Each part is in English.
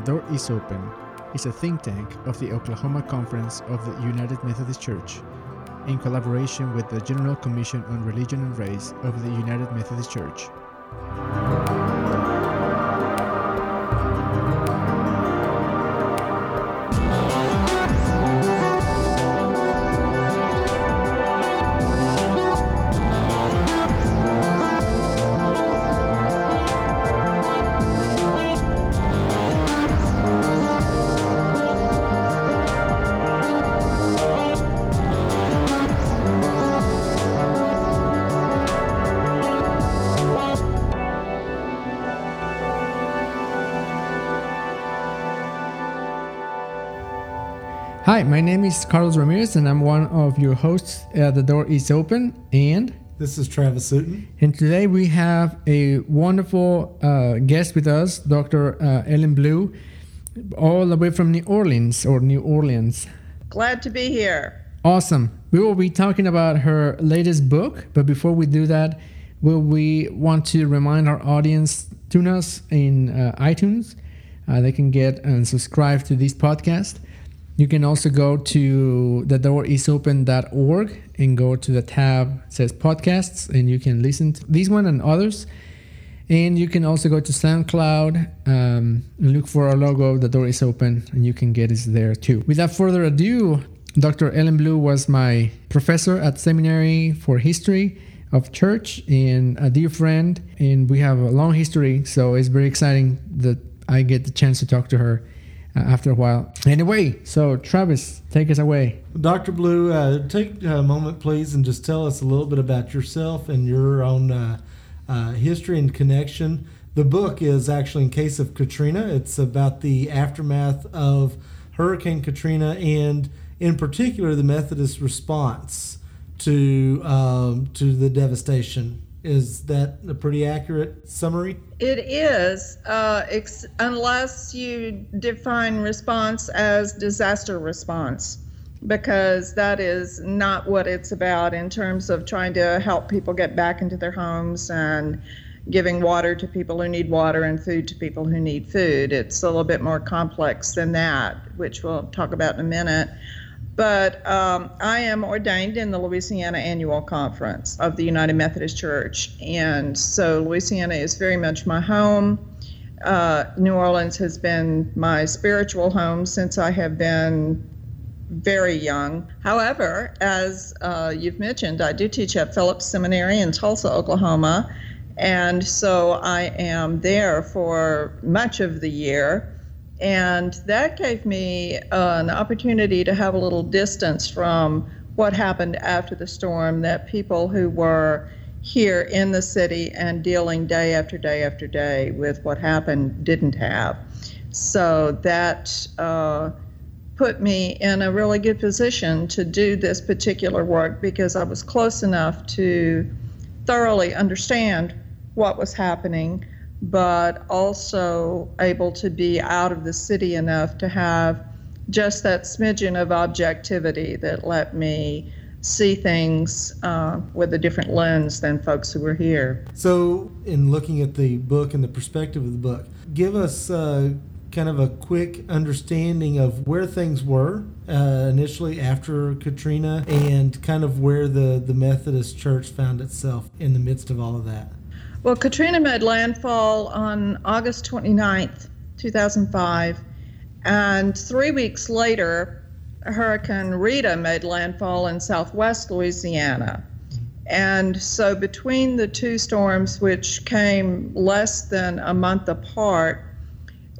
The Door is Open is a think tank of the Oklahoma Conference of the United Methodist Church in collaboration with the General Commission on Religion and Race of the United Methodist Church. Hi, my name is Carlos Ramirez, and I'm one of your hosts. Uh, the door is open, and This is Travis Sutton. and today we have a wonderful uh, guest with us, Dr. Uh, Ellen Blue, all the way from New Orleans or New Orleans. Glad to be here. Awesome. We will be talking about her latest book, but before we do that, will we want to remind our audience tune us in uh, iTunes. Uh, they can get and subscribe to this podcast. You can also go to thedoorisopen.org and go to the tab says podcasts, and you can listen to these one and others. And you can also go to SoundCloud um, and look for our logo, The Door is Open, and you can get us there too. Without further ado, Dr. Ellen Blue was my professor at seminary for history of church and a dear friend. And we have a long history, so it's very exciting that I get the chance to talk to her uh, after a while. Anyway, so Travis, take us away. Dr. Blue, uh, take a moment, please, and just tell us a little bit about yourself and your own uh, uh, history and connection. The book is actually in case of Katrina. It's about the aftermath of Hurricane Katrina and, in particular, the Methodist response to um, to the devastation. Is that a pretty accurate summary? It is, uh, ex- unless you define response as disaster response, because that is not what it's about in terms of trying to help people get back into their homes and giving water to people who need water and food to people who need food. It's a little bit more complex than that, which we'll talk about in a minute. But um, I am ordained in the Louisiana Annual Conference of the United Methodist Church. And so Louisiana is very much my home. Uh, New Orleans has been my spiritual home since I have been very young. However, as uh, you've mentioned, I do teach at Phillips Seminary in Tulsa, Oklahoma. And so I am there for much of the year. And that gave me uh, an opportunity to have a little distance from what happened after the storm that people who were here in the city and dealing day after day after day with what happened didn't have. So that uh, put me in a really good position to do this particular work because I was close enough to thoroughly understand what was happening but also able to be out of the city enough to have just that smidgen of objectivity that let me see things uh, with a different lens than folks who were here. So, in looking at the book and the perspective of the book, give us uh, kind of a quick understanding of where things were uh, initially after Katrina and kind of where the, the Methodist Church found itself in the midst of all of that. Well, Katrina made landfall on August 29th, 2005, and three weeks later, Hurricane Rita made landfall in southwest Louisiana. And so, between the two storms, which came less than a month apart,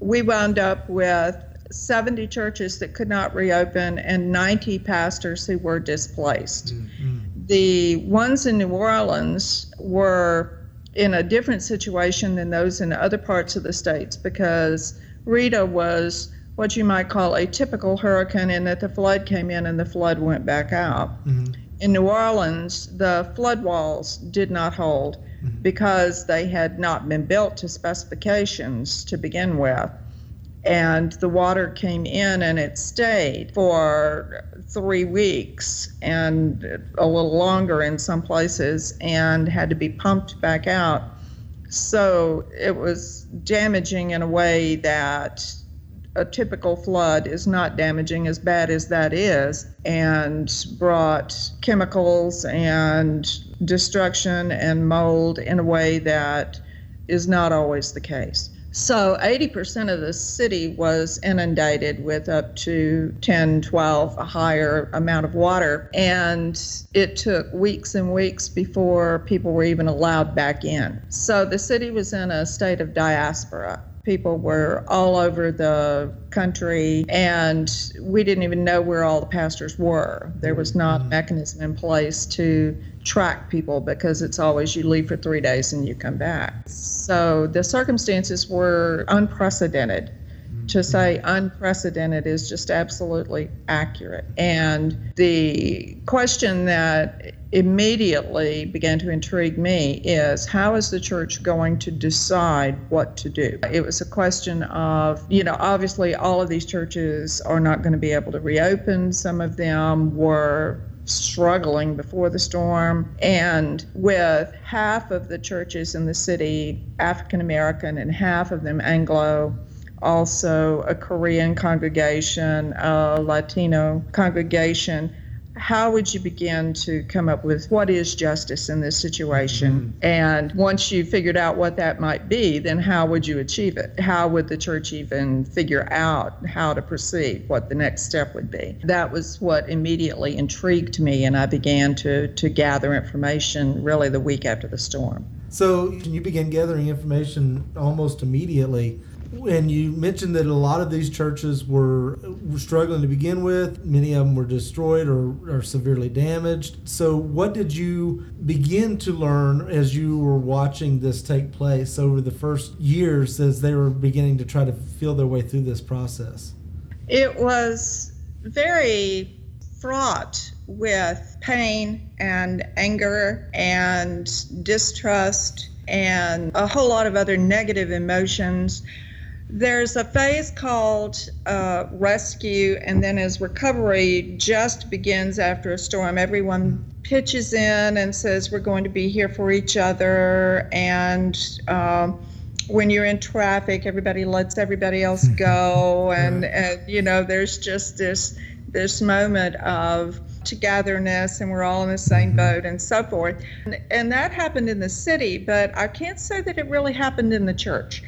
we wound up with 70 churches that could not reopen and 90 pastors who were displaced. Mm-hmm. The ones in New Orleans were in a different situation than those in other parts of the states because Rita was what you might call a typical hurricane in that the flood came in and the flood went back out. Mm-hmm. In New Orleans, the flood walls did not hold Mhm. because they had not been built to specifications to begin with. And the water came in and it stayed for three weeks and a little longer in some places and had to be pumped back out. So it was damaging in a way that a typical flood is not damaging as bad as that is, and brought chemicals and destruction and mold in a way that is not always the case. So 80% of the city was inundated with up to 10, 12, a higher amount of water. And it took weeks and weeks before people were even allowed back in. So the city was in a state of diaspora. People were all over the country, and we didn't even know where all the pastors were. There was not a mm-hmm. mechanism in place to track people because it's always you leave for three days and you come back. So the circumstances were unprecedented. To mm-hmm. say unprecedented is just absolutely accurate. And the question that immediately began to intrigue me is how is the church going to decide what to do? It was a question of, you know, obviously all of these churches are not going to be able to reopen. Some of them were struggling before the storm. And with half of the churches in the city African American and half of them Anglo, also a Korean congregation, a Latino congregation, how would you begin to come up with what is justice in this situation? Mm-hmm. And once you figured out what that might be, then how would you achieve it? How would the church even figure out how to proceed, what the next step would be? That was what immediately intrigued me, and I began to, to gather information really the week after the storm. So can you begin gathering information almost immediately and you mentioned that a lot of these churches were, were struggling to begin with. Many of them were destroyed or, or severely damaged. So, what did you begin to learn as you were watching this take place over the first years as they were beginning to try to feel their way through this process? It was very fraught with pain and anger and distrust and a whole lot of other negative emotions there's a phase called uh, rescue, and then as recovery just begins after a storm, everyone pitches in and says, We're going to be here for each other. And um, when you're in traffic, everybody lets everybody else go. And, and, you know, there's just this, this moment of togetherness and we're all in the same mm-hmm. boat and so forth. And, and that happened in the city, but I can't say that it really happened in the church.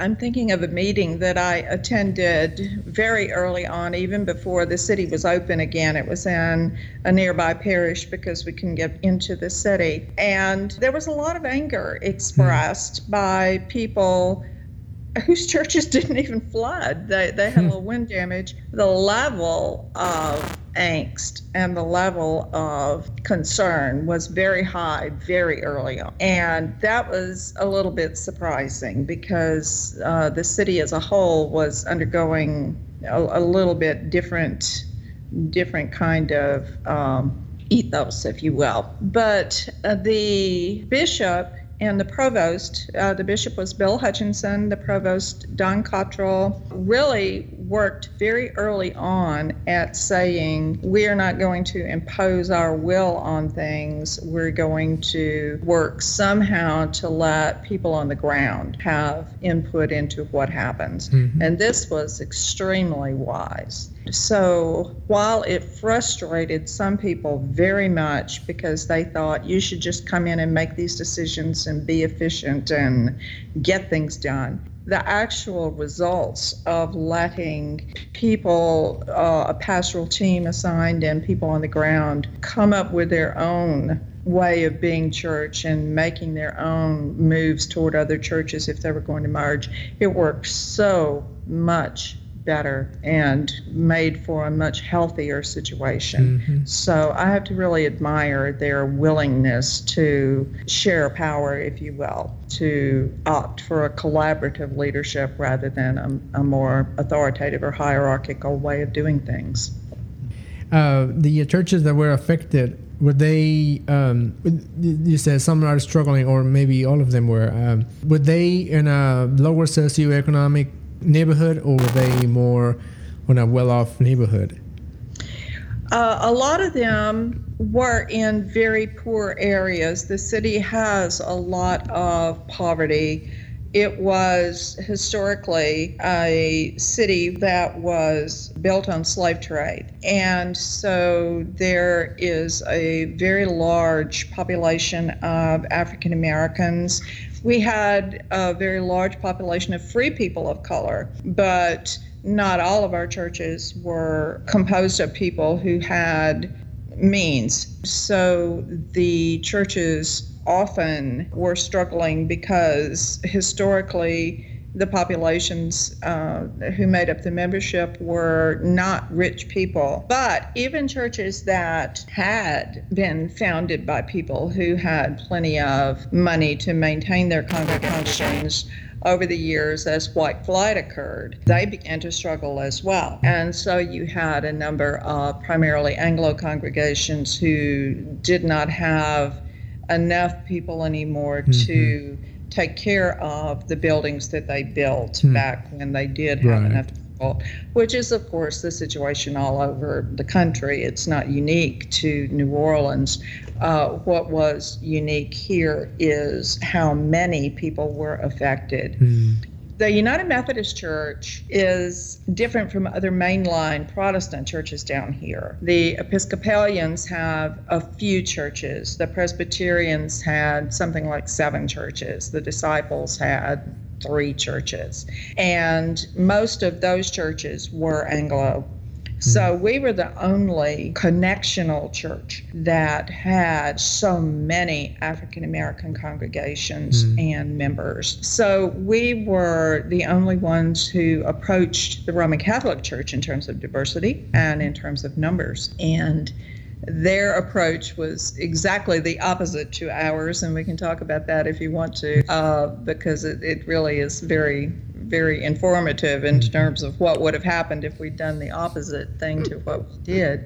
I'm thinking of a meeting that I attended very early on, even before the city was open again. It was in a nearby parish because we couldn't get into the city. And there was a lot of anger expressed mm. by people whose churches didn't even flood. They, they had a little wind damage. The level of angst and the level of concern was very high very early on. And that was a little bit surprising because uh, the city as a whole was undergoing a, a little bit different, different kind of um, ethos, if you will. But uh, the bishop and the provost, uh, the bishop was Bill Hutchinson, the provost, Don Cottrell, really worked very early on at saying, we are not going to impose our will on things. We're going to work somehow to let people on the ground have input into what happens. Mm-hmm. And this was extremely wise. So while it frustrated some people very much because they thought you should just come in and make these decisions and be efficient and get things done, the actual results of letting people, uh, a pastoral team assigned and people on the ground, come up with their own way of being church and making their own moves toward other churches if they were going to merge, it worked so much better and made for a much healthier situation. Mm-hmm. So I have to really admire their willingness to share power, if you will, to opt for a collaborative leadership rather than a, a more authoritative or hierarchical way of doing things. Uh, the churches that were affected were they um, you said some are struggling or maybe all of them were um, were they in a lower socioeconomic neighborhood, or were they more in a well-off neighborhood? Uh, a lot of them were in very poor areas. The city has a lot of poverty it was historically a city that was built on slave trade. And so there is a very large population of African Americans. We had a very large population of free people of color, but not all of our churches were composed of people who had means. So the churches often were struggling because historically the populations uh, who made up the membership were not rich people. But even churches that had been founded by people who had plenty of money to maintain their congregations over the years as white flight occurred, they began to struggle as well. And so you had a number of primarily Anglo congregations who did not have enough people anymore mm-hmm. to take care of the buildings that they built mm. back when they did have right. enough people, which is, of course, the situation all over the country. It's not unique to New Orleans. Uh, what was unique here is how many people were affected. Mm the United Methodist Church is different from other mainline Protestant churches down here. The Episcopalians have a few churches. The Presbyterians had something like seven churches. The Disciples had three churches. And most of those churches were Anglo so hmm. we were the only connectional church that had so many African American congregations mm. and members. So we were the only ones who approached the Roman Catholic Church in terms of diversity and in terms of numbers. And their approach was exactly the opposite to ours, and we can talk about that if you want to, uh, because it, it really is very very informative in mm-hmm. terms of what would have happened if we'd done the opposite thing to what we did.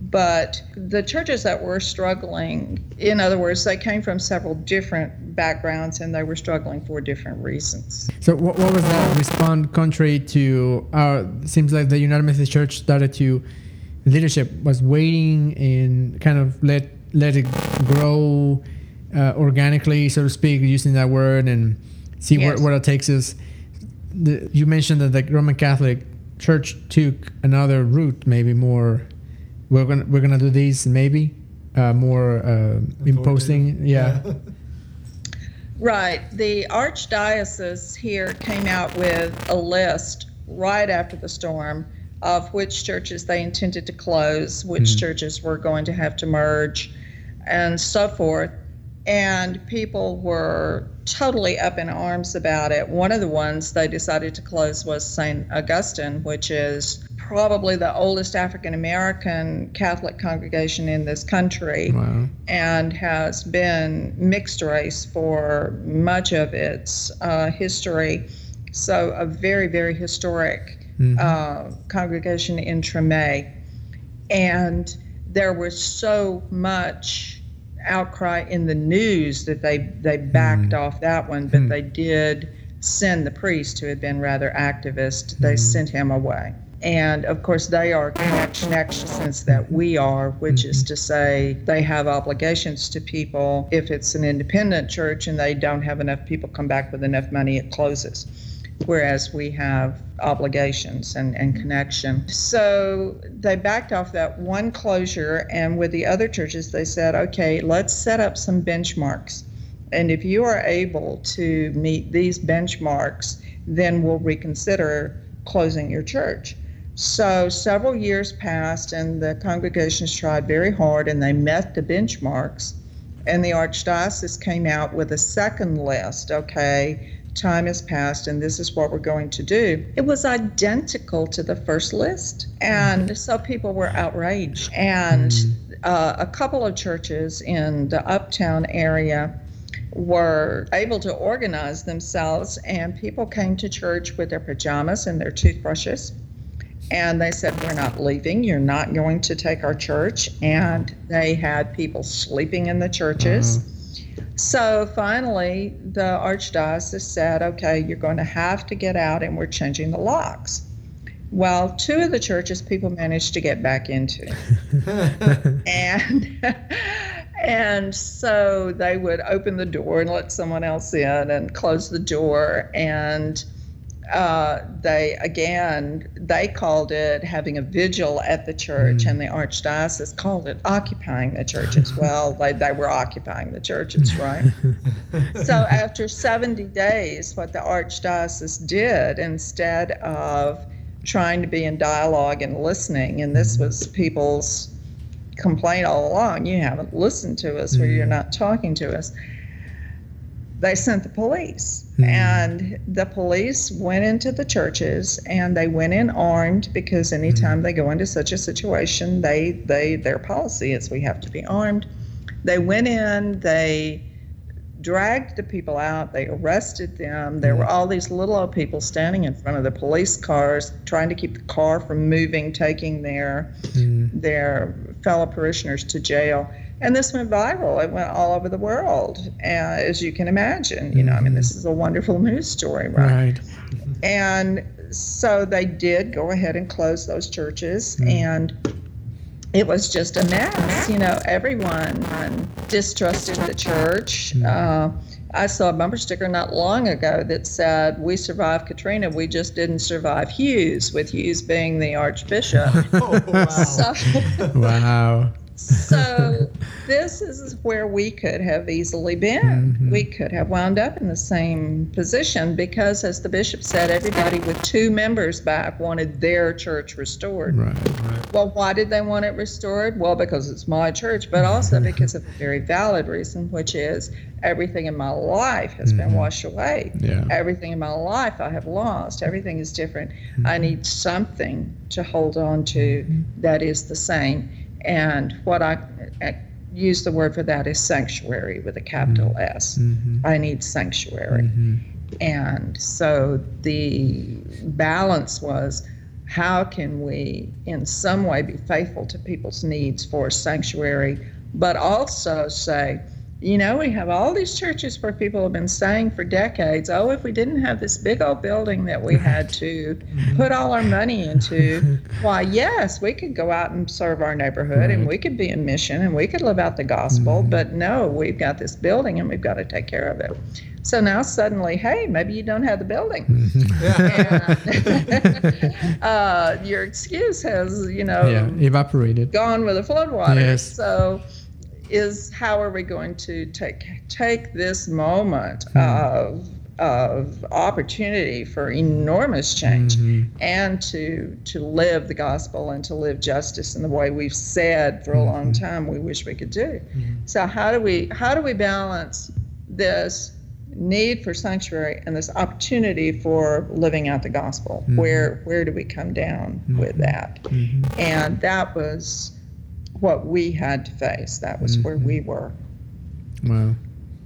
But the churches that were struggling, in other words, they came from several different backgrounds and they were struggling for different reasons. So, what, what was that response contrary to our? Seems like the United Methodist Church started to leadership was waiting and kind of let let it grow uh, organically, so to speak, using that word, and see yes. where, where it takes us the, you mentioned that the Roman Catholic Church took another route, maybe more. We're gonna we're gonna do these maybe uh, more uh, imposing, yeah. yeah. right. The archdiocese here came out with a list right after the storm of which churches they intended to close, which mm-hmm. churches were going to have to merge, and so forth and people were totally up in arms about it. One of the ones they decided to close was St. Augustine, which is probably the oldest African American Catholic congregation in this country wow. and has been mixed race for much of its uh, history. So, a very, very historic mm-hmm. uh, congregation in Treme. And there was so much outcry in the news that they they backed mm. off that one, but mm. they did send the priest who had been rather activist. They mm. sent him away. And of course, they are connections that we are, which is to say, they have obligations to people. If it's an independent church and they don't have enough people come back with enough money, it closes whereas we have obligations and, and mm-hmm. connection. So they backed off that one closure, and with the other churches, they said, okay, let's set up some benchmarks. And if you are able to meet these benchmarks, then we'll reconsider closing your church. So several years passed, and the congregations tried very hard, and they met the benchmarks. And the archdiocese came out with a second list. Okay, time has passed and this is what we're going to do. It was identical to the first list. And so people were outraged. And uh, a couple of churches in the uptown area were able to organize themselves, and people came to church with their pajamas and their toothbrushes. And they said, We're not leaving. You're not going to take our church. And they had people sleeping in the churches. Uh-huh so finally, the archdiocese said, okay, you're going to have to get out and we're changing the locks. Well, two of the churches people managed to get back into. and and so they would open the door and let someone else in and close the door and uh, they again they called it having a vigil at the church Mm. and the archdiocese called it occupying the churches well. They, they were occupying the churches right? So after 70 days what the archdiocese did instead of trying to be in dialogue and listening and this was people's complaint all along you haven't listened to us or you're not talking to us they sent the police Mm. and the police went into the churches and they went in armed because anytime they go into such a situation they they their policy is we have to be armed they went in they dragged the people out they arrested them there were all these little old people standing in front of the police cars trying to keep the car from moving taking their Mm. their fellow parishioners to jail. And this went viral. It went all over the world, uh, as you can imagine. You know, I mean, this is a wonderful news story, right? Right. And so they did go ahead and close those churches, Mm. and it was just a mess. You know, everyone distrusted the church. Mm. Uh, I saw a bumper sticker not long ago that said, "We survived Katrina. We just didn't survive Hughes." With Hughes being the Archbishop. Oh, wow. so, Wow. so this is where we could have easily been. Mhm. We could have wound up in the same position because, as the bishop said, everybody with two members back wanted their church restored. Right. right. Well, why did they want it restored? Well, because it's my church, but also because of a very valid reason, which is everything in my life has been Mhm. washed away. Yeah. Everything in my life I have lost. Everything is different. I need something to hold on to that is the same. And what I, I use the word for that is sanctuary with a capital S. Mhm. I need sanctuary. Mhm. And so the balance was how can we, in some way, be faithful to people's needs for sanctuary, but also say, you know, we have all these churches where people have been saying for decades, oh, if we didn't have this big old building that we had to mm-hmm. put all our money into, why, yes, we could go out and serve our neighborhood and we could be in mission and we could live out the gospel, mm-hmm. but no, we've got this building and we've got to take care of it. So now suddenly, hey, maybe you don't have the building. Mm-hmm. And, uh, your excuse has, you know, Yeah. Evaporated. gone with the floodwaters. Yes. So, is how are we going to take take this moment Hmm. of of opportunity for enormous change Mhm. and to to live the gospel and to live justice in the way we've said for a long Mm-hmm. time we wish we could do. So how do we how do we balance this need for sanctuary and this opportunity for living out the gospel? Mhm. Where where do we come down with Mhm. that? And that was what we had to face. That was where Mhm. we were. Wow.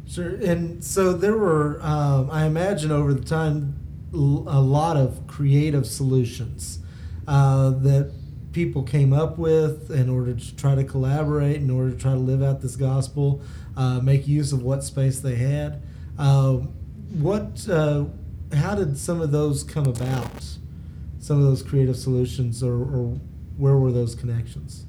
Sure. And so there were, um, I imagine, over the time, a lot of creative solutions uh, that people came up with in order to try to collaborate, in order to try to live out this gospel, uh, make use of what space they had. Um what, uh, how did some of those come about? Some of those creative solutions, or, or where were those connections?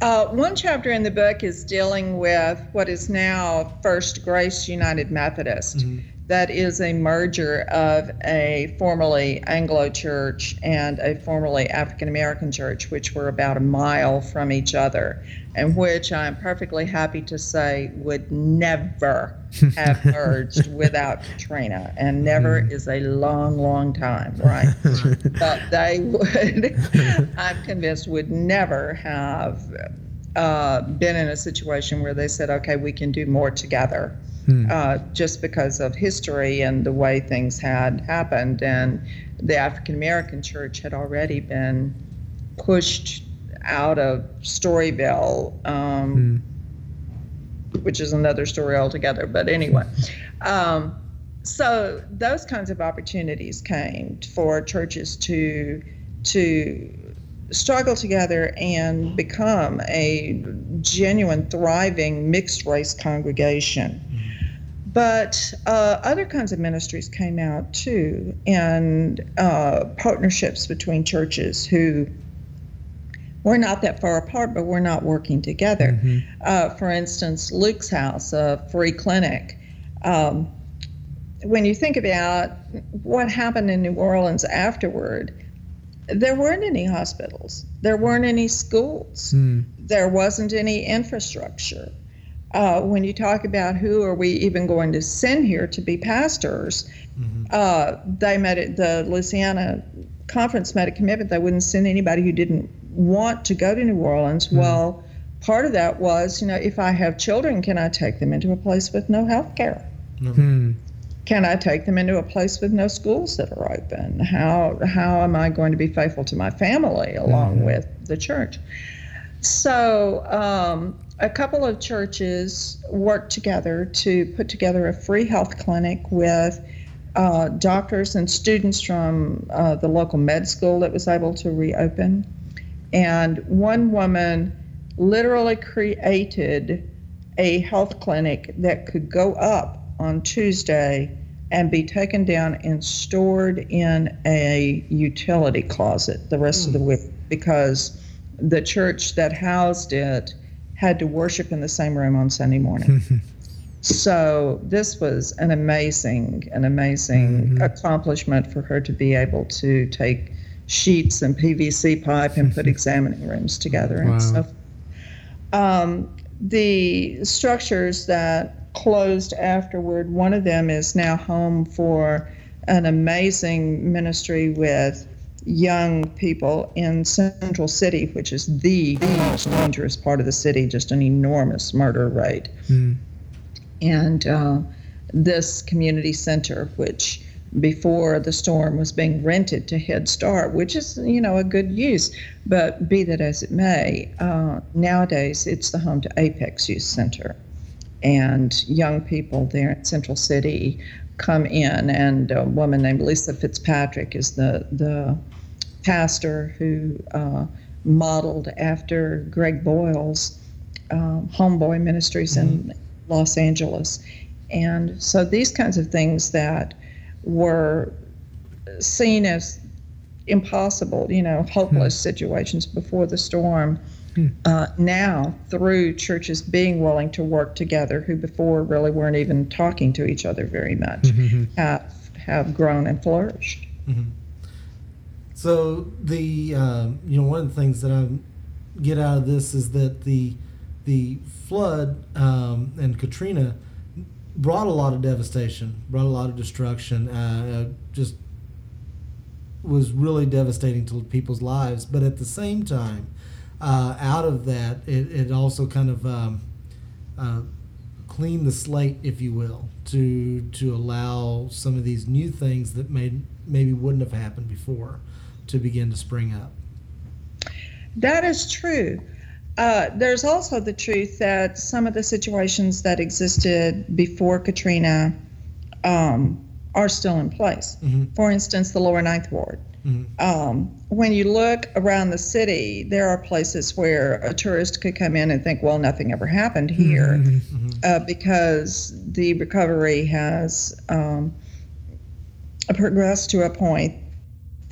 Uh, one chapter in the book is dealing with what is now First Grace United Methodist. That is a merger of a formerly Anglo church and a formerly African American church, which were about a mile from each other, and which I'm perfectly happy to say would never have merged without Katrina. And never is a long, long time, right? but they would, I'm convinced, would never have uh, been in a situation where they said, okay, we can do more together. Hmm. Uh, just because of history and the way things had happened. And the African American church had already been pushed out of Storyville, um, which is another story altogether. But anyway, um, so those kinds of opportunities came for churches to to struggle together and become a genuine, thriving mixed race congregation. But uh, other kinds of ministries came out too, and uh, partnerships between churches who we're not that far apart, but we're not working together. Uh, for instance, Luke's House, a free clinic. Um, when you think about what happened in New Orleans afterward, there weren't any hospitals, there weren't any schools, Mm. there wasn't any infrastructure. Uh, when you talk about who are we even going to send here to be pastors, uh, they made it. The Louisiana conference made a commitment they wouldn't send anybody who didn't want to go to New Orleans. Well, part of that was, you know, if I have children, can I take them into a place with no health care? Mm. Can I take them into a place with no schools that are open? How how am I going to be faithful to my family along with the church? So um, a couple of churches worked together to put together a free health clinic with uh, doctors and students from uh, the local med school that was able to reopen. And one woman literally created a health clinic that could go up on Tuesday and be taken down and stored in a utility closet the rest of the week because the church that housed it had to worship in the same room on Sunday morning. so this was an amazing, an amazing Mhm. accomplishment for her to be able to take sheets and PVC pipe and put examining rooms together Wow. and stuff. Um, the structures that closed afterward, one of them is now home for an amazing ministry with young people in Central City, which is the, most dangerous part of the city, just an enormous murder rate. Mm. And uh, this community center, which before the storm was being rented to Head Start, which is, you know, a good use. But be that as it may, uh, nowadays it's the home to Apex Youth Center. And young people there in Central City come in, and a woman named Lisa Fitzpatrick is the, the pastor who uh, modeled after Greg Boyle's um, Homeboy Ministries in Los Angeles. And so these kinds of things that were seen as impossible, you know, hopeless situations before the storm, uh, now through churches being willing to work together, who before really weren't even talking to each other very much, have, have grown and flourished. So the um, you know one of the things that I get out of this is that the the flood um, and Katrina brought a lot of devastation, brought a lot of destruction, uh, uh, just was really devastating to people's lives. But at the same time, uh, out of that, it, it also kind of um, uh, cleaned the slate, if you will, to to allow some of these new things that may maybe wouldn't have happened before to begin to spring up. That is true. Uh, there's also the truth that some of the situations that existed before Katrina um, are still in place. Mhm. For instance, the lower Ninth Ward. Mhm. Um, when you look around the city, there are places where a tourist could come in and think, well, nothing ever happened here Mhm. uh, because the recovery has um, progressed to a point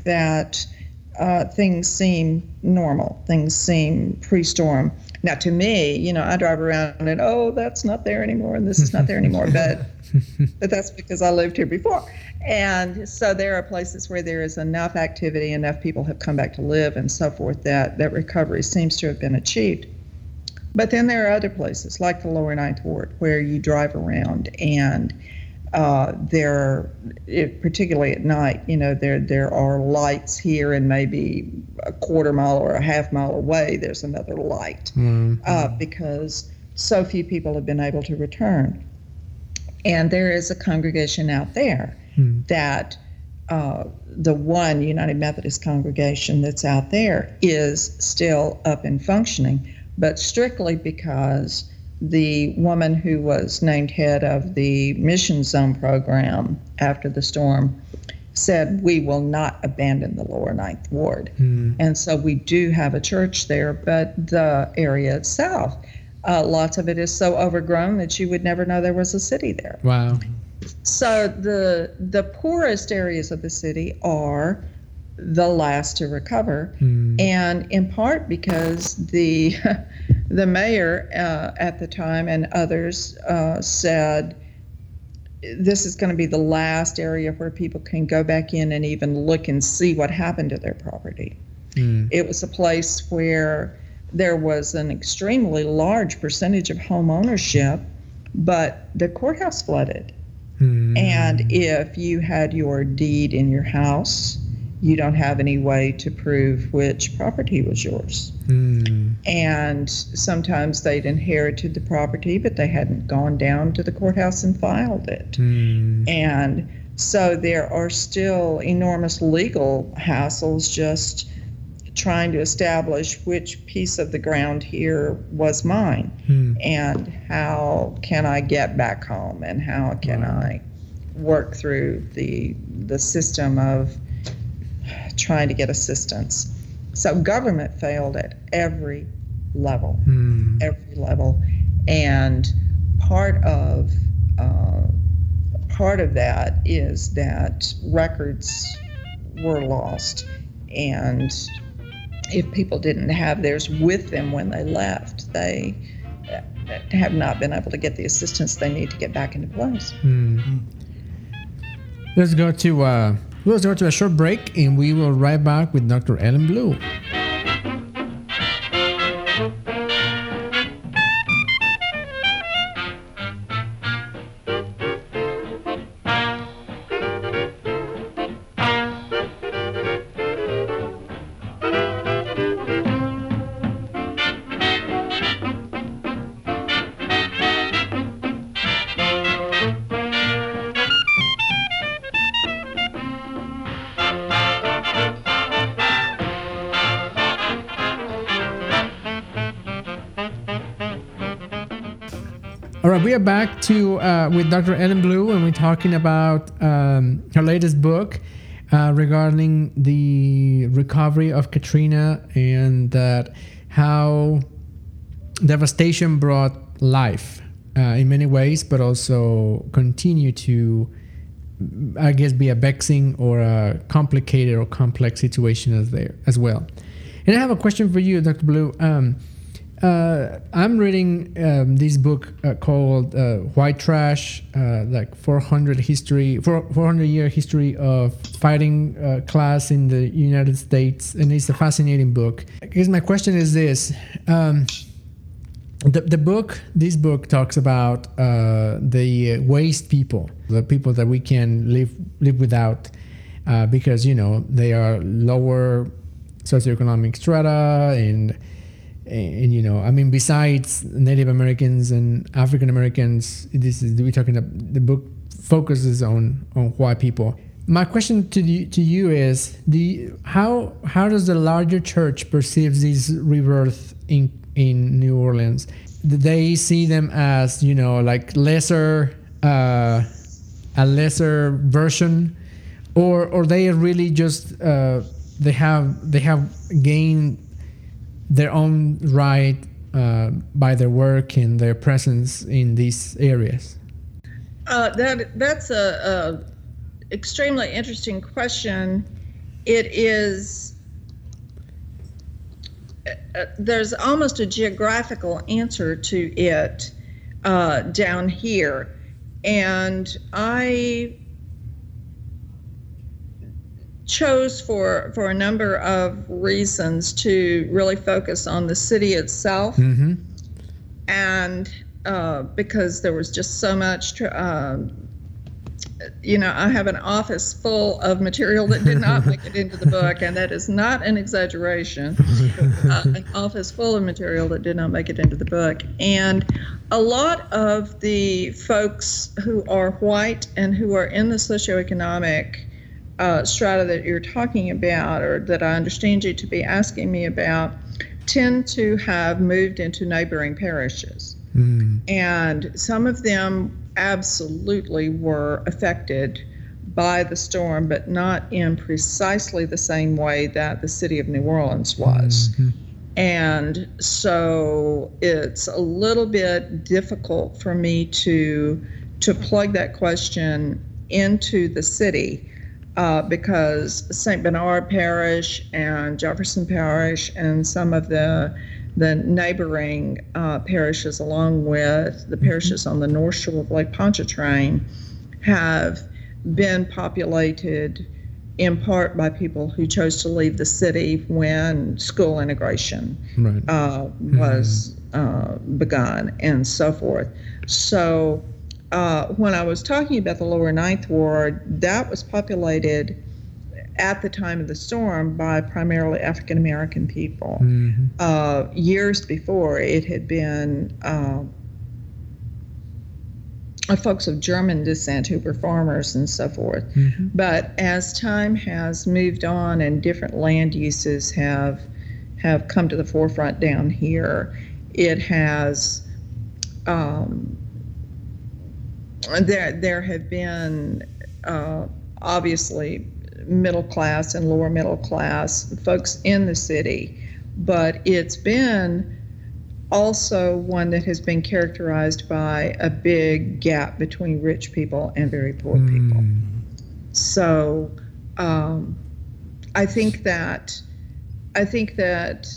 that uh, things seem normal, things seem pre-storm. Now, to me, you know, I drive around and oh, that's not there anymore, and this is not there anymore, but but that's because I lived here before. And so there are places where there is enough activity, enough people have come back to live, and so forth that that recovery seems to have been achieved. But then there are other places like the Lower Ninth Ward where you drive around and uh, there, it, particularly at night, you know, there there are lights here, and maybe a quarter mile or a half mile away, there's another light Wow. uh, because so few people have been able to return. And there is a congregation out there Hmm. that uh, the one United Methodist congregation that's out there is still up and functioning, but strictly because the woman who was named head of the Mission Zone program after the storm said, We will not abandon the lower ninth ward. Hmm. And so we do have a church there, but the area itself, uh, lots of it is so overgrown that you would never know there was a city there. Wow. So the the poorest areas of the city are the last to recover, Mm. and in part because the the mayor uh, at the time and others uh, said this is going to be the last area where people can go back in and even look and see what happened to their property. Mm. It was a place where there was an extremely large percentage of home ownership, but the courthouse flooded. Mm. And if you had your deed in your house, you don't have any way to prove which property was yours. Mm. And sometimes they'd inherited the property, but they hadn't gone down to the courthouse and filed it. Mm. And so there are still enormous legal hassles just trying to establish which piece of the ground here was mine Mm. and how can I get back home and how can Wow. I work through the the system of trying to get assistance. So government failed at every level Mm. every level, and part of uh, part of that is that records were lost, and if people didn't have theirs with them when they left, they uh, have not been able to get the assistance they need to get back into place. Mm. Let's go to uh, let's go to a short break, and we will right back with Dr. Ellen Blue. All right, we are back to uh, with Dr. Ellen Blue, and we're talking about um, her latest book uh, regarding the recovery of Katrina and that how devastation brought life uh, in many ways, but also continue to, I guess, be a vexing or a complicated or complex situation as there as well. And I have a question for you, Dr. Blue. Um, uh, I'm reading um, this book uh, called uh, White Trash, uh, like 400 history, 400 year history of fighting uh, class in the United States, and it's a fascinating book. I guess my question is this: um, the the book, this book talks about uh, the waste people, the people that we can live live without, because you know they are lower socioeconomic strata and and you know i mean besides native americans and african americans this is we're talking about the book focuses on on white people. My question to you, to you is the how how does the larger church perceive this rebirth in in new orleans? Do they see them as you know like lesser uh, a lesser version? Or or they really just uh, they have they have gained their own right uh, by their work and their presence in these areas? Uh, that that's a, a extremely interesting question. It is. Uh, there's almost a geographical answer to it uh, down here, and I chose for for a number of reasons to really focus on the city itself. Mm-hmm. and uh, because there was just so much tr- um, you know i have an office full of material that did not make it into the book and that is not an exaggeration. Uh, an office full of material that did not make it into the book. And a lot of the folks who are white and who are in the socioeconomic uh, strata that you're talking about or that i understand you to be asking me about tend to have moved into neighboring parishes Mm. and some of them absolutely were affected by the storm, but not in precisely the same way that the city of New Orleans was. Mhm. And so it's a little bit difficult for me to to plug that question into the city uh, because St. Bernard Parish and Jefferson Parish and some of the the neighboring uh, parishes, along with the parishes on the north shore of Lake Pontchartrain, have been populated in part by people who chose to leave the city when school integration Right. uh, was uh, begun and so forth. So uh, when I was talking about the lower ninth ward, that was populated at the time of the storm by primarily African American people. Mhm. Uh, years before, it had been uh, uh, folks of German descent who were farmers and so forth. Mhm. But as time has moved on and different land uses have have come to the forefront down here, it has um, there there have been uh, obviously middle class and lower middle class folks in the city, but it's been also one that has been characterized by a big gap between rich people and very poor people. Mm. So um, I think that I think that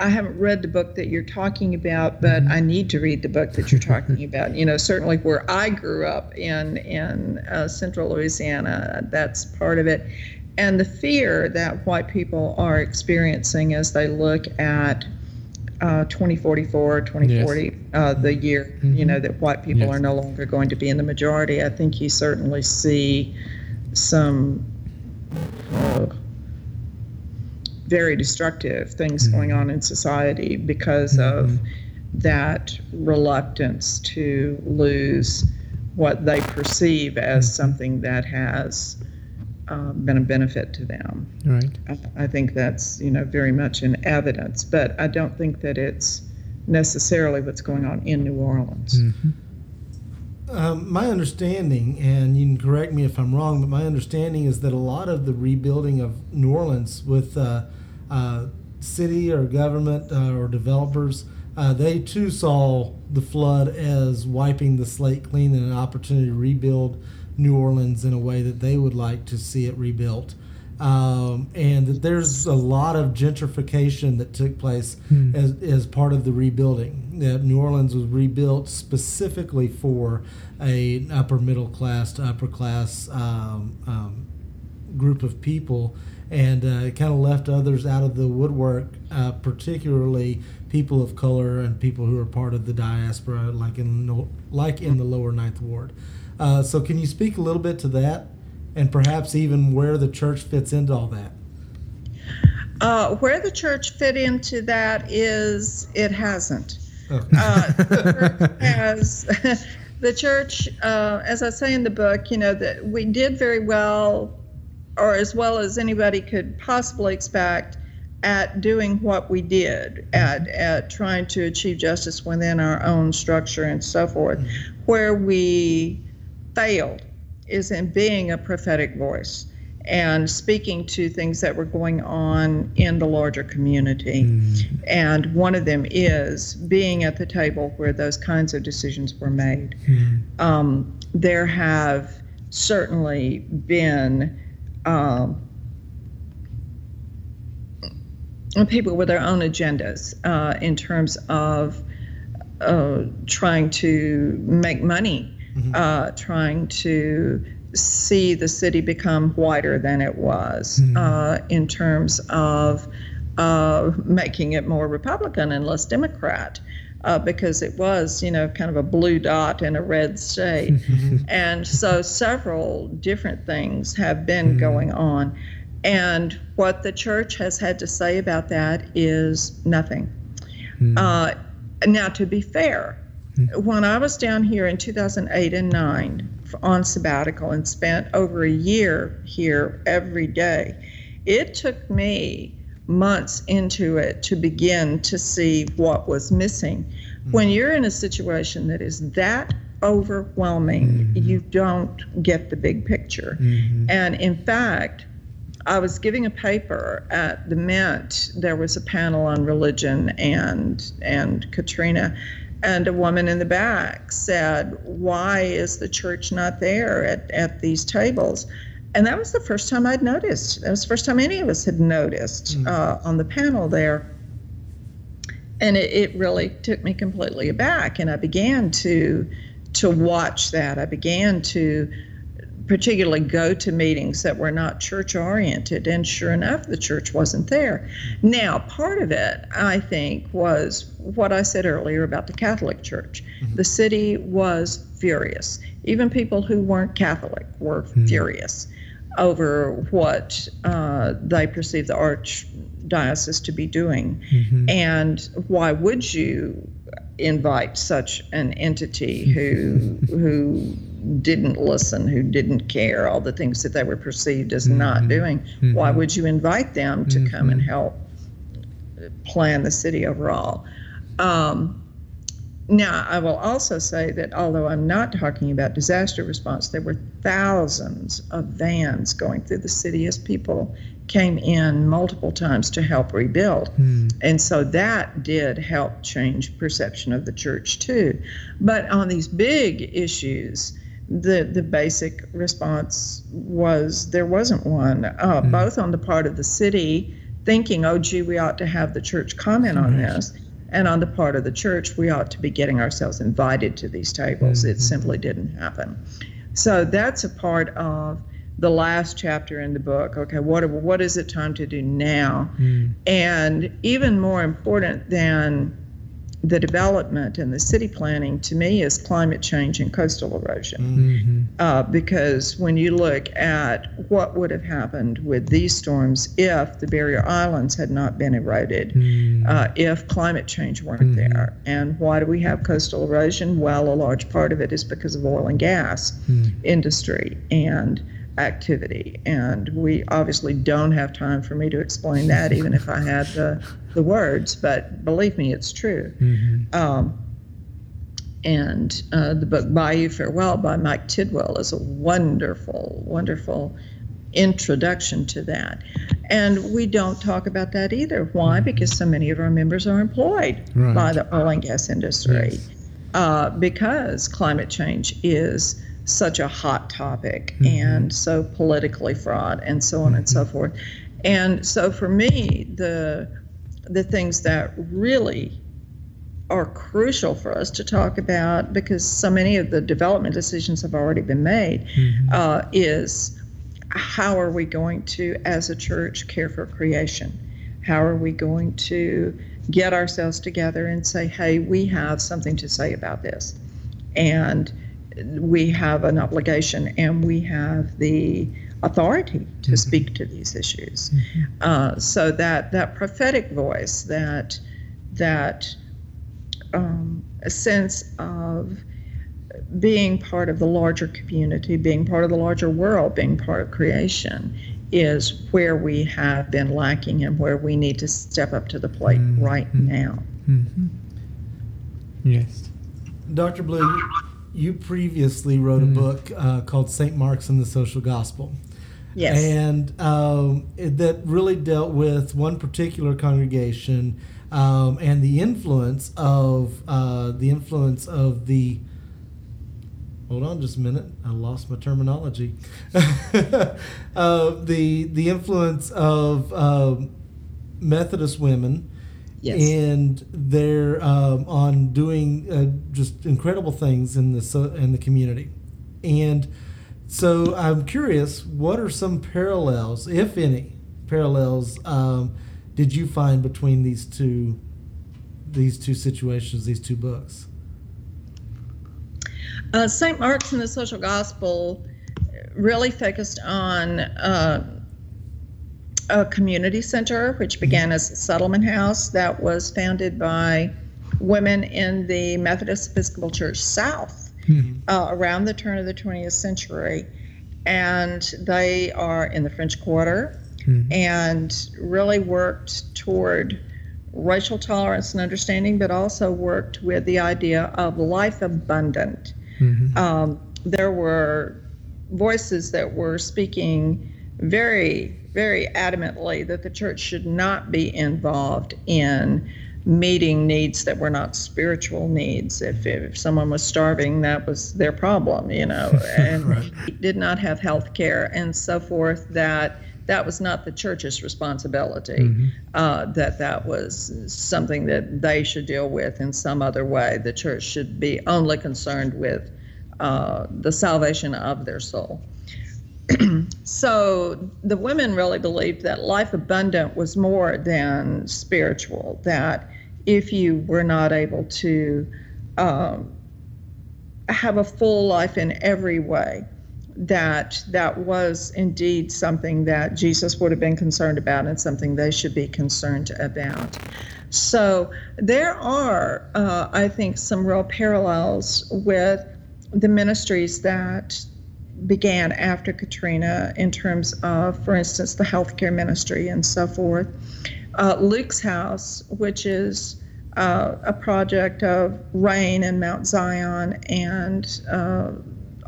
I haven't read the book that you're talking about, but. I need to read the book that you're talking about. You know, certainly where I grew up in in uh, central Louisiana, that's part of it, and the fear that white people are experiencing as they look at. Uh, 2044, 2040, uh, the year, you know, that white people Yes. are no longer going to be in the majority. I think you certainly see some uh, very destructive things going on in society because of that reluctance to lose what they perceive as something that has uh, been a benefit to them. Right. I, I think that's you know very much in evidence, but I don't think that it's necessarily what's going on in New Orleans. Mhm. Um, my understanding, and you can correct me if I'm wrong, but my understanding is that a lot of the rebuilding of New Orleans with uh, city or government uh, or developers, uh, they too saw the flood as wiping the slate clean and an opportunity to rebuild New Orleans in a way that they would like to see it rebuilt. Um, and that there's a lot of gentrification that took place Hmm. as, as part of the rebuilding. That New Orleans was rebuilt specifically for a upper middle class to upper class um, um, group of people, and uh, it kind of left others out of the woodwork, uh, particularly people of color and people who are part of the diaspora, like in like in the lower ninth ward. Uh, so, can you speak a little bit to that, and perhaps even where the church fits into all that? Uh, where the church fit into that is it hasn't. Okay. Uh, the church has the church, uh, as I say in the book, you know that we did very well, or as well as anybody could possibly expect, at doing what we did, at at trying to achieve justice within our own structure and so forth. Where we failed is in being a prophetic voice and speaking to things that were going on in the larger community. Mm. And one of them is being at the table where those kinds of decisions were made. Mm. Um, there have certainly been um, people with their own agendas uh, in terms of uh, trying to make money, uh, trying to see the city become whiter than it was, uh, in terms of uh, making it more Republican and less Democrat. Uh, because it was, you know, kind of a blue dot in a red state. and so several different things have been going on. And what the church has had to say about that is nothing. Uh, now, to be fair, when I was down here in 2008 and 9 on sabbatical and spent over a year here every day, it took me months into it to begin to see what was missing. When you're in a situation that is that overwhelming, you don't get the big picture. Mhm. And in fact, I was giving a paper at the Mint. There was a panel on religion and and Katrina, and a woman in the back said, "Why is the church not there at, at these tables?" And that was the first time I'd noticed. That was the first time any of us had noticed Mm. uh, on the panel there. And it, it really took me completely aback. And I began to to watch that. I began to particularly go to meetings that were not church oriented. And sure enough, the church wasn't there. Now, part of it, I think, was what I said earlier about the Catholic Church. The city was furious. Even people who weren't Catholic were furious over what uh, they perceived the archdiocese to be doing. Mhm. And why would you invite such an entity who who didn't listen, who didn't care, all the things that they were perceived as not Mhm. doing? Why Mhm. would you invite them to come and Mhm. help plan the city overall? Um, now, I will also say that although I'm not talking about disaster response, there were thousands of vans going through the city as people came in multiple times to help rebuild. Mm. And so that did help change perception of the church too. But on these big issues, the the basic response was there wasn't one, uh, Mm. both on the part of the city thinking, oh, gee, we ought to have the church comment on Right. this, and on the part of the church, we ought to be getting ourselves invited to these tables. Mhm. It simply didn't happen. So that's a part of the last chapter in the book. Okay, what what is it time to do now? Mm. And even more important than the development and the city planning to me is climate change and coastal erosion. Mhm. Uh, because when you look at what would have happened with these storms if the barrier islands had not been eroded, Mm. uh, if climate change weren't Mhm. there. And why do we have coastal erosion? Well, a large part of it is because of oil and gas Mm. industry and activity. And we obviously don't have time for me to explain that, even if I had the, the words, but believe me, it's true. Mhm. Um, and uh, the book Bayou Farewell by Mike Tidwell is a wonderful, wonderful introduction to that. And we don't talk about that either. Why? Because so many of our members are employed Right. by the oil and gas industry. Yes. Uh, because climate change is such a hot topic Mhm. and so politically fraught and so on and so forth. And so for me, the the things that really are crucial for us to talk about because so many of the development decisions have already been made Mhm. uh, is how are we going to, as a church, care for creation? How are we going to get ourselves together and say, hey, we have something to say about this? And we have an obligation and we have the authority to Mhm. speak to these issues. Mhm. Uh, so that that prophetic voice, that that um, a sense of being part of the larger community, being part of the larger world, being part of creation, is where we have been lacking and where we need to step up to the plate Mhm. right now. Mhm. Yes. Dr. Blue, you previously wrote a Mm. book uh, called St. Mark's and the Social Gospel. Yes. And um, it, that really dealt with one particular congregation um, and the influence of uh, the influence of the. Hold on, just a minute. I lost my terminology. uh, the the influence of um, Methodist women yes. and they're um, on doing uh, just incredible things in the so, in the community. And so I'm curious, what are some parallels, if any, parallels um, did you find between these two these two situations, these two books? Uh, St. Mark's and the Social Gospel really focused on uh, a community center, which began as a settlement house that was founded by women in the Methodist Episcopal Church South Mhm. uh, around the turn of the 20th century. And they are in the French Quarter Mhm. and really worked toward racial tolerance and understanding, but also worked with the idea of life abundant Mhm. um, there were voices that were speaking very, very adamantly that the church should not be involved in meeting needs that were not spiritual needs. If, if someone was starving, that was their problem, you know, and right. did not have health care and so forth, that that was not the church's responsibility, mm-hmm. uh, that that was something that they should deal with in some other way. The church should be only concerned with uh, the salvation of their soul. so the women really believed that life abundant was more than spiritual, that if you were not able to um, have a full life in every way, that that was indeed something that Jesus would have been concerned about and something they should be concerned about. So there are, uh, I think, some real parallels with the ministries that began after Katrina in terms of, for instance, the healthcare ministry and so forth. Uh, Luke's House, which is uh, a project of RAIN and Mount Zion and uh,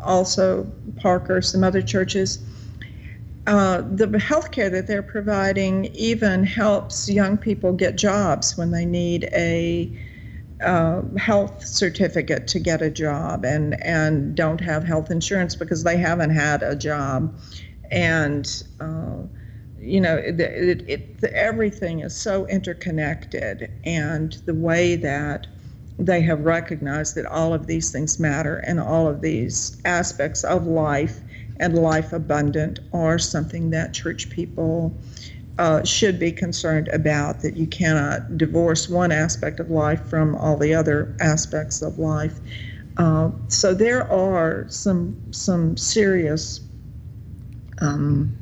also Parker, some other churches. Uh, the healthcare that they're providing even helps young people get jobs when they need a uh, health certificate to get a job and and don't have health insurance because they haven't had a job, and uh, you know it, it, it, everything is so interconnected, and the way that they have recognized that all of these things matter and all of these aspects of life and life abundant are something that church people uh, should be concerned about that you cannot divorce one aspect of life from all the other aspects of life. Uh, so there are some some serious um,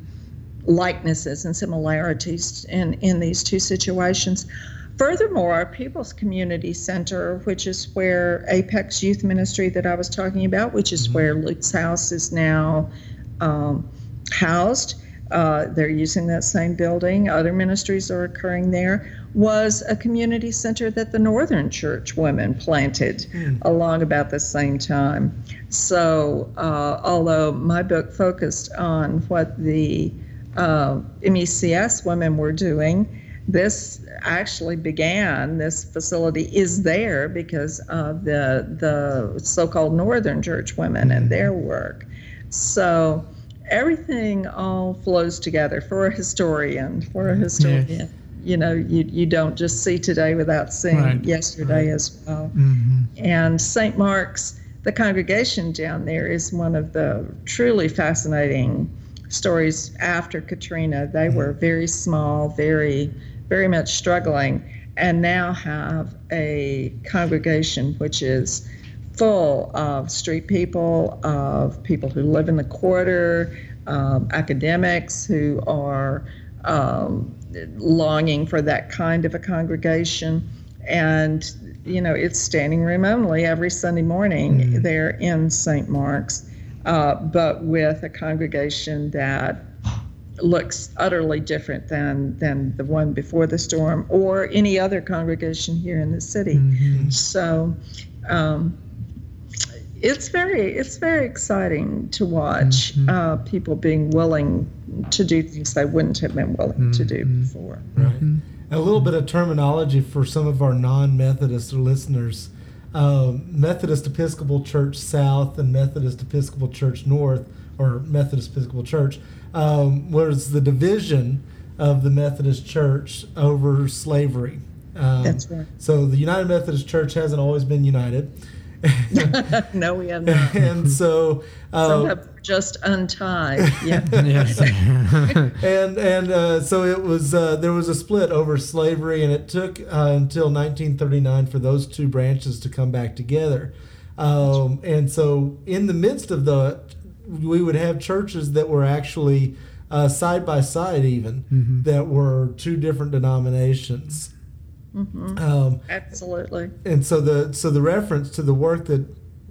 likenesses and similarities in in these two situations. Furthermore, our People's Community Center, which is where Apex Youth Ministry that I was talking about, which is mm-hmm. where Luke's house is now um, housed, uh, they're using that same building. Other ministries are occurring there. Was a community center that the Northern Church women planted mm. along about the same time. So, uh, although my book focused on what the uh, MECS women were doing, this actually began. This facility is there because of the the so-called Northern Church women and their work. So everything all flows together for a historian. For a historian, yes. you know, you you don't just see today without seeing right. yesterday right. as well. Mm-hmm. And St. Mark's, the congregation down there, is one of the truly fascinating stories after Katrina. They mm-hmm. were very small, very very much struggling, and now have a congregation which is full of street people, of people who live in the quarter, um, academics who are um, longing for that kind of a congregation. And, you know, it's standing room only every Sunday morning mm-hmm. there in St. Mark's, uh, but with a congregation that looks utterly different than than the one before the storm or any other congregation here in the city. Mm-hmm. So um, it's very it's very exciting to watch mm-hmm. uh, people being willing to do things they wouldn't have been willing mm-hmm. to do mm-hmm. before. Right. Mm-hmm. A little bit of terminology for some of our non-Methodist listeners. Um, Methodist Episcopal Church South and Methodist Episcopal Church North, or Methodist Episcopal Church, um, was the division of the Methodist Church over slavery. Um, That's right. So the United Methodist Church hasn't always been united. no, we have not. And so uh, just untied. Yeah. yes. and and uh, so it was uh, there was a split over slavery, and it took uh, until 1939 for those two branches to come back together. Um, and so in the midst of the, we would have churches that were actually uh, side by side, even mm-hmm. that were two different denominations. Mm-hmm. Um, Absolutely. And so the so the reference to the work that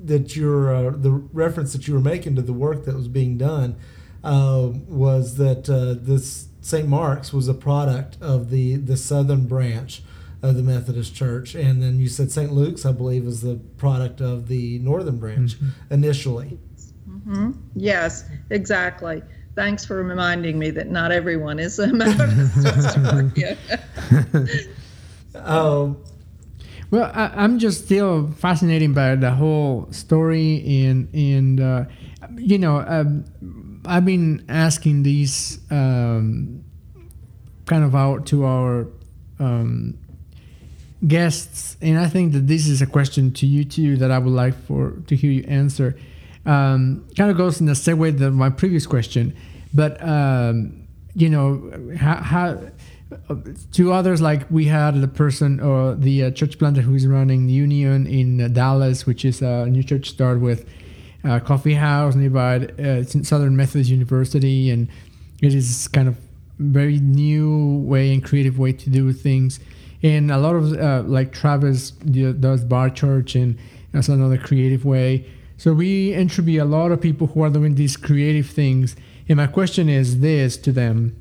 that you're uh, the reference that you were making to the work that was being done uh, was that uh, this St. Mark's was a product of the the southern branch of the Methodist Church, and then you said St. Luke's, I believe, was the product of the northern branch mm-hmm. initially. Mm-hmm. Yes, exactly. Thanks for reminding me that not everyone is a Methodist. Um, Well, I, am just still fascinated by the whole story, and and uh, you know, um, I've been asking these um, kind of out to our um, guests, and I think that this is a question to you too that I would like for to hear you answer. Um, kind of goes in the segue to my previous question, but um, you know, how, how to others like we had the person or the uh, church planter who is running Union in uh, Dallas, which is a new church start with a coffee house nearby. Uh, Southern Methodist University, and it is kind of very new way and creative way to do things. And a lot of uh, like Travis does bar church, and that's another creative way. So we interview a lot of people who are doing these creative things. And my question is this to them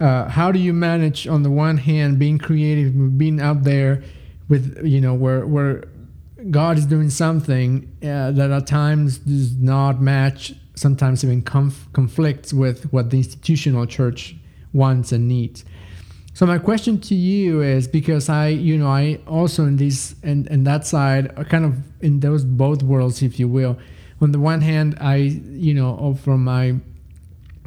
uh, how do you manage on the one hand being creative being out there with you know where where god is doing something uh, that at times does not match sometimes even conf- conflicts with what the institutional church wants and needs? So my question to you is because i you know i also in this and and that side kind of in those both worlds if you will. On the one hand i you know from my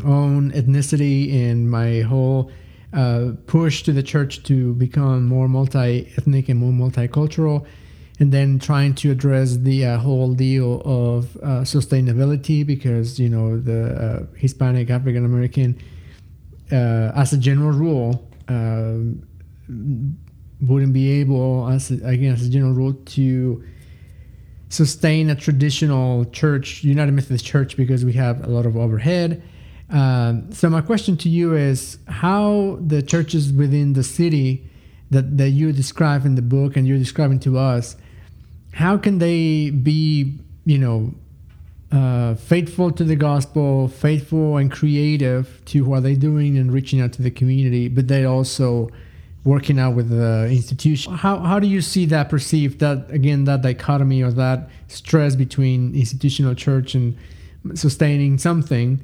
own ethnicity and my whole uh, push to the church to become more multi-ethnic and more multicultural and then trying to address the uh, whole deal of uh, sustainability because you know the uh, hispanic african american uh, as a general rule um, wouldn't be able as a, again as a general rule to sustain a traditional church united methodist church because we have a lot of overhead um, so my question to you is how the churches within the city that, that you describe in the book and you're describing to us, how can they be, you know, uh, faithful to the gospel, faithful and creative to what they're doing and reaching out to the community, but they also working out with the institution. How, how do you see that perceived, that again, that dichotomy or that stress between institutional church and sustaining something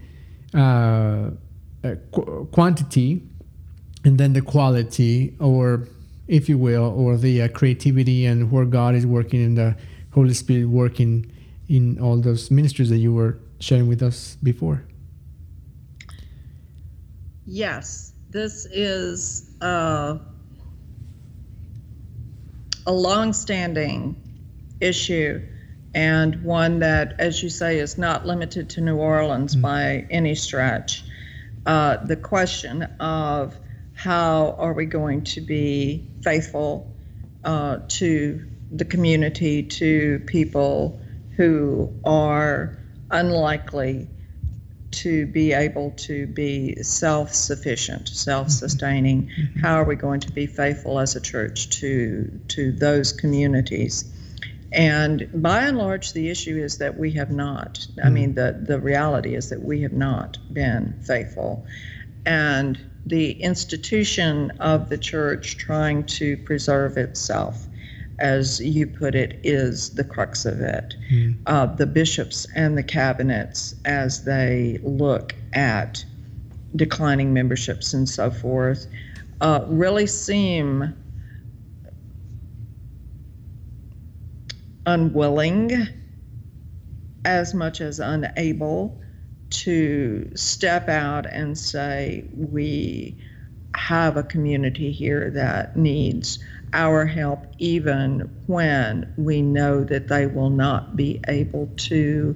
uh, qu- quantity and then the quality, or if you will, or the uh, creativity and where God is working and the Holy Spirit working in all those ministries that you were sharing with us before. Yes, this is uh, a long-standing issue and one that, as you say, is not limited to New Orleans mm-hmm. by any stretch. Uh, the question of how are we going to be faithful uh, to the community, to people who are unlikely to be able to be self sufficient, self sustaining. Mm-hmm. How are we going to be faithful as a church to, to those communities? And by and large, the issue is that we have not. I mean, hmm. the, the reality is that we have not been faithful. And the institution of the church trying to preserve itself, as you put it, is the crux of it. Mm. Uh, the bishops and the cabinets, as they look at declining memberships and so forth, uh, really seem unwilling as much as unable to step out and say, we have a community here that needs our help, even when we know that they will not be able to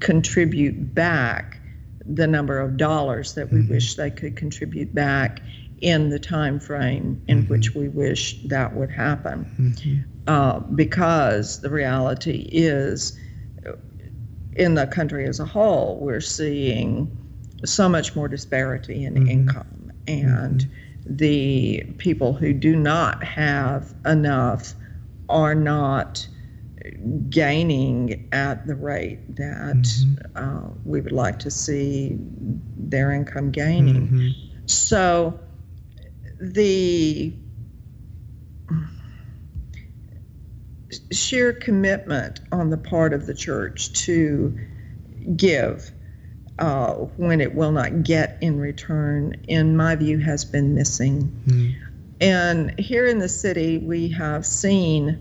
contribute back the number of dollars that we mm-hmm. wish they could contribute back in the time frame in mm-hmm. which we wish that would happen. Mm-hmm. Uh, because the reality is, in the country as a whole, we're seeing so much more disparity in mm-hmm. income. And mm-hmm. the people who do not have enough are not gaining at the rate that mm-hmm. uh, we would like to see their income gaining. Mm-hmm. So, the sheer commitment on the part of the church to give uh, when it will not get in return, in my view, has been missing. Mm. And here in the city, we have seen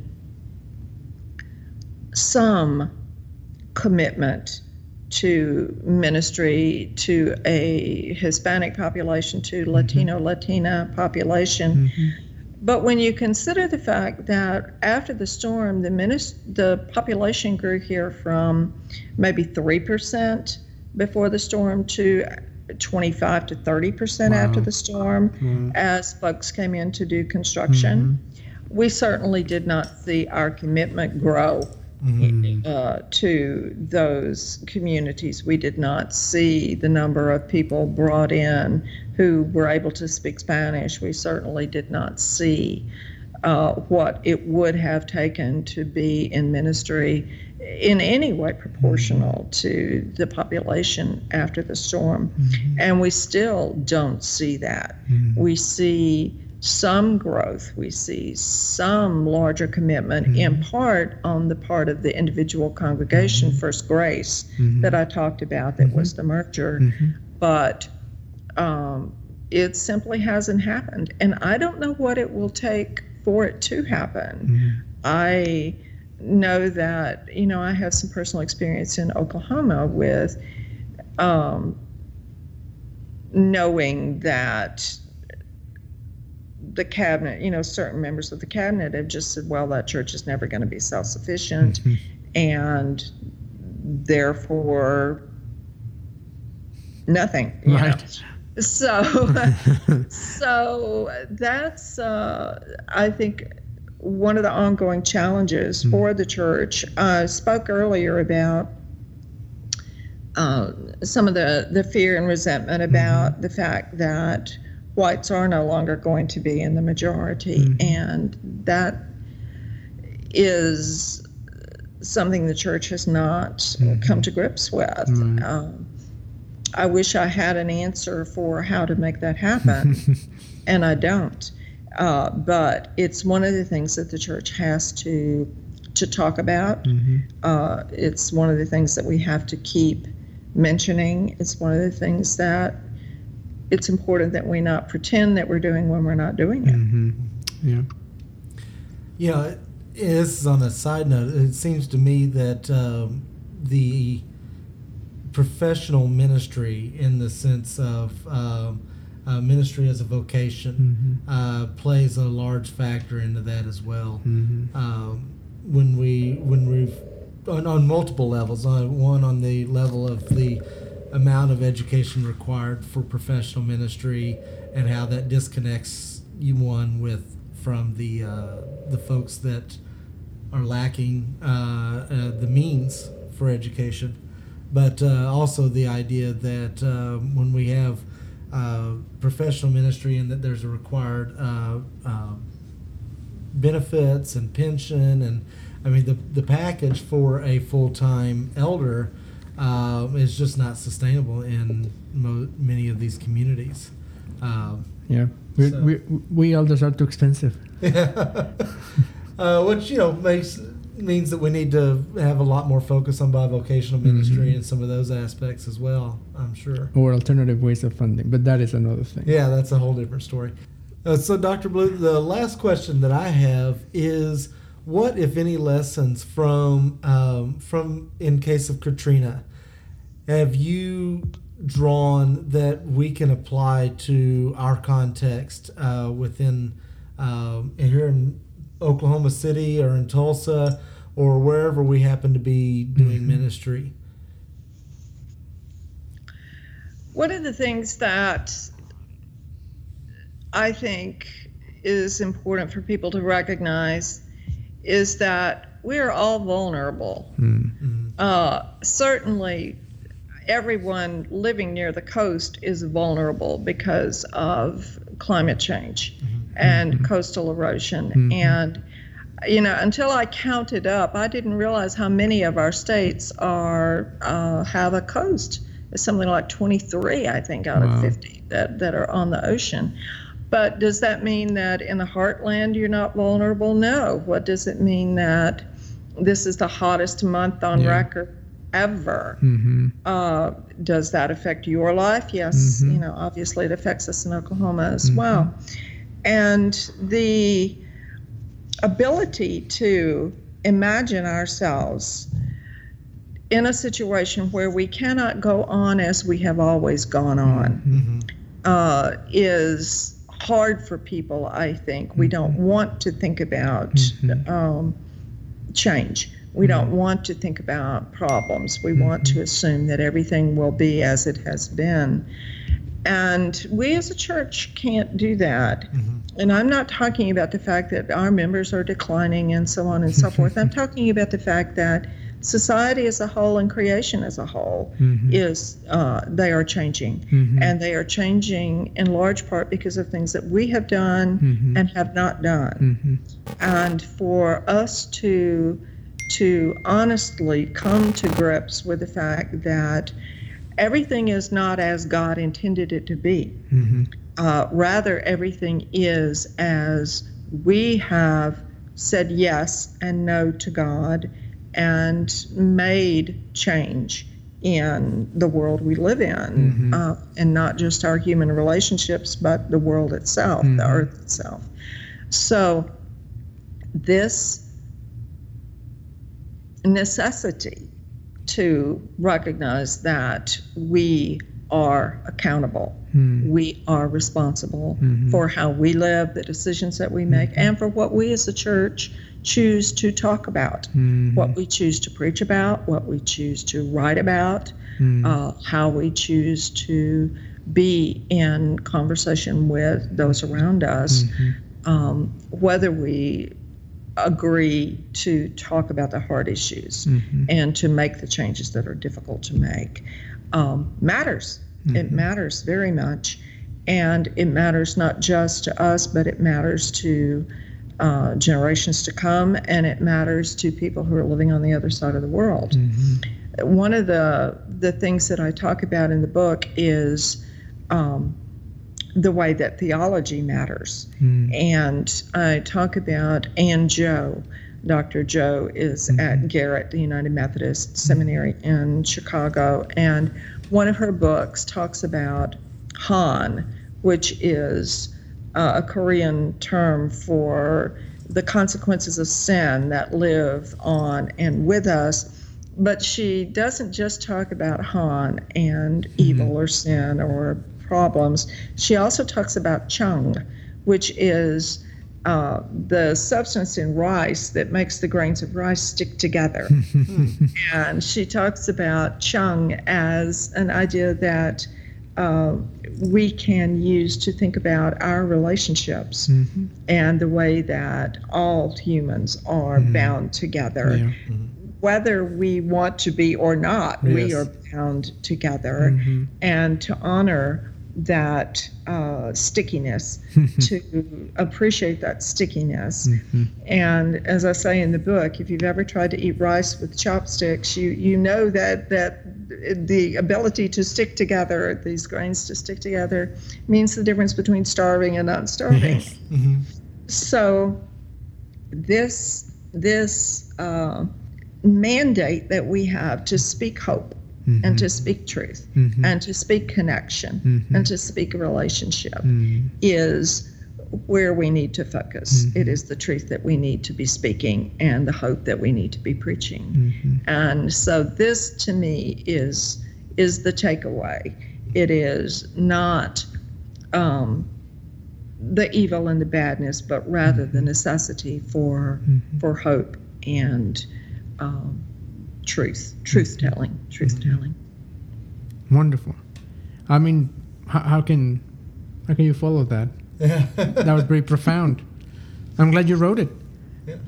some commitment to ministry to a Hispanic population, to Latino Latina population. Mm-hmm. But when you consider the fact that after the storm, the minis- the population grew here from maybe three percent before the storm to 25 to 30 percent after the storm, Wow. as folks came in to do construction. We certainly did not see our commitment grow Mhm. uh, to those communities. We did not see the number of people brought in who were able to speak Spanish. We certainly did not see uh, what it would have taken to be in ministry in any way proportional to the population after the storm. And we still don't see that. Mhm. We see some growth, we see some larger commitment, in part on the part of the individual congregation, First Grace, Mhm. that I talked about, that was the merger. But um, it simply hasn't happened. And I don't know what it will take for it to happen. Mhm. I know that, you know, I have some personal experience in Oklahoma with um, knowing that the cabinet, you know, certain members of the cabinet have just said, well, that church is never going to be self sufficient. Mhm. And therefore, nothing. you know. So, so that's uh, I think one of the ongoing challenges for the church. I spoke earlier about uh, some of the the fear and resentment about the fact that whites are no longer going to be in the majority, Mhm. and that is something the church has not Mhm. come to grips with. Um, I wish I had an answer for how to make that happen, and I don't. Uh, but it's one of the things that the church has to to talk about. Mhm. Uh, it's one of the things that we have to keep mentioning. It's one of the things that it's important that we not pretend that we're doing when we're not doing it. Mhm. Yeah. You know, it- this is on a side note. It seems to me that um, the professional ministry, in the sense of um, uh, ministry as a vocation, Mhm. uh, plays a large factor into that as well. Mhm. Um, when we when we've on, on multiple levels, on one on the level of the amount of education required for professional ministry and how that disconnects you one with from the uh, the folks that are lacking uh, uh, the means for education, but uh, also the idea that um, when we have uh, professional ministry and that there's a required uh, uh, benefits and pension and I mean the the package for a full time elder uh, is just not sustainable in mo- many of these communities. Um, Yeah. We, So- we, we elders are too expensive. uh, which you know makes means that we need to have a lot more focus on bivocational ministry Mhm. and some of those aspects as well. I'm sure. Or alternative ways of funding, but that is another thing. Yeah, that's a whole different story. Uh, so, Dr. Blue, the last question that I have is, what, if any, lessons from um, from in case of Katrina have you drawn that we can apply to our context uh, within um, here in Oklahoma City or in Tulsa or wherever we happen to be doing Mhm. ministry? One of the things that I think is important for people to recognize is that we're all vulnerable. Mm. Mm, Uh, certainly, everyone living near the coast is vulnerable because of climate change and Mhm. coastal erosion. Mhm. And, you know, until I counted up, I didn't realize how many of our states are uh, have a coast. It's something like 23, I think, out Wow. of 50 that, that are on the ocean. But does that mean that in the heartland you're not vulnerable? No. What does it mean that this is the hottest month on Yeah. record ever? hmm Uh, does that affect your life? Yes. Mhm. You know, obviously it affects us in Oklahoma as Mhm. well. And the ability to imagine ourselves in a situation where we cannot go on as we have always gone on Mm-hmm. uh, is hard for people, I think. We don't want to think about Mhm. um, change. We don't want to think about problems. We want to assume that everything will be as it has been. And we as a church can't do that. And I'm not talking about the fact that our members are declining and so on and so forth. I'm talking about the fact that society as a whole and creation as a whole Mhm. is uh, they are changing Mhm. and they are changing in large part because of things that we have done Mhm. and have not done Mhm. and for us to to honestly come to grips with the fact that everything is not as God intended it to be. Mhm. Uh, rather, everything is as we have said yes and no to God and made change in the world we live in, Mhm. uh, and not just our human relationships, but the world itself, the Mhm. earth itself. So, this necessity to recognize that we are accountable, Mhm. we are responsible Mhm. for how we live, the decisions that we make, and for what we as a church choose to talk about, Mhm. what we choose to preach about, what we choose to write about, Mhm. uh, how we choose to be in conversation with those around us, Mhm. um, whether we agree to talk about the hard issues Mhm. and to make the changes that are difficult to make um, matters. It Mhm. matters very much. And it matters not just to us, but it matters to uh, generations to come, and it matters to people who are living on the other side of the world. Mhm. One of the the things that I talk about in the book is um, the way that theology matters. Mhm. And I talk about Anne Joh. Dr. Joh is at Garrett, the United Methodist Seminary in Chicago. And one of her books talks about Han, which is uh, a Korean term for the consequences of sin that live on and with us. But she doesn't just talk about Han and evil or sin or problems. She also talks about chung, which is uh, the substance in rice that makes the grains of rice stick together. and she talks about chung as an idea that uh, we can use to think about our relationships Mhm. and the way that all humans are bound together Yeah. whether we want to be or not, we are bound together. Mhm. And to honor that uh, stickiness, to appreciate that stickiness. Mhm. And as I say in the book, if you've ever tried to eat rice with chopsticks, you you know that that the ability to stick together, these grains to stick together, means the difference between starving and not starving. Mm-hmm. so this this uh, mandate that we have to speak hope and to speak truth Mhm. and to speak connection Mhm. and to speak relationship Mhm. is where we need to focus Mhm. It is the truth that we need to be speaking and the hope that we need to be preaching Mhm. and so this to me is is the takeaway it is not um, the evil and the badness but rather the necessity for for hope and um, truth truth telling truth telling Wonderful. I mean, how, how can how can you follow that? Yeah. That was very profound. I'm glad you wrote it.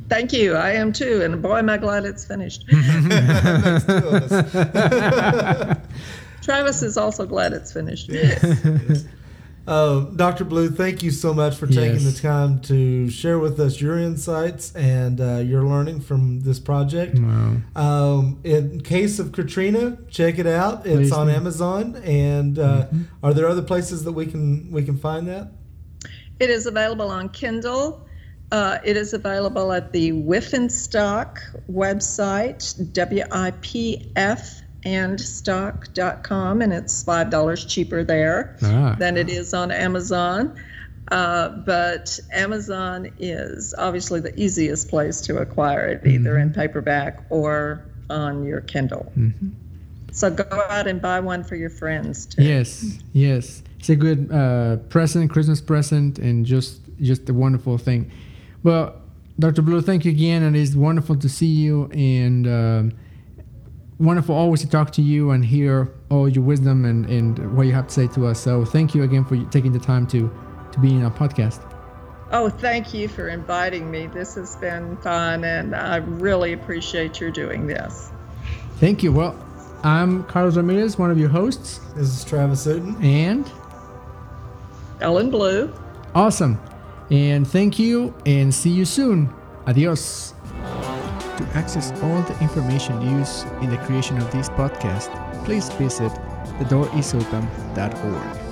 thank you i am too and boy am i glad it's finished That's two of us. travis is also glad it's finished Uh, Dr. Blue, thank you so much for taking Yes. the time to share with us your insights and uh, your learning from this project. wow. Um, in case of Katrina, check it out. It's Please on do. Mm-hmm. Amazon. And uh, are there other places that we can we can find that? It is available on Kindle. Uh, it is available at the Wipf and Stock website, W-I-P-F and stock.com, and it's $5 cheaper there Ah. than it is on Amazon. Uh, but Amazon is obviously the easiest place to acquire it, either in paperback or on your Kindle. So go out and buy one for your friends too. Yes, yes, it's a good uh, present, Christmas present, and just just a wonderful thing. Well, Dr. Blue, thank you again, and it's wonderful to see you, and um wonderful always to talk to you and hear all your wisdom and, and what you have to say to us. So thank you again for taking the time to to be in our podcast. Oh, thank you for inviting me. This has been fun, and I really appreciate your doing this. Thank you. Well, I'm Carlos Ramirez, one of your hosts, This is Travis Oden. and Ellen Blue. awesome. And thank you, and see you soon. Adios. To access all the information used in the creation of this podcast, please visit thedoorisOpen.org.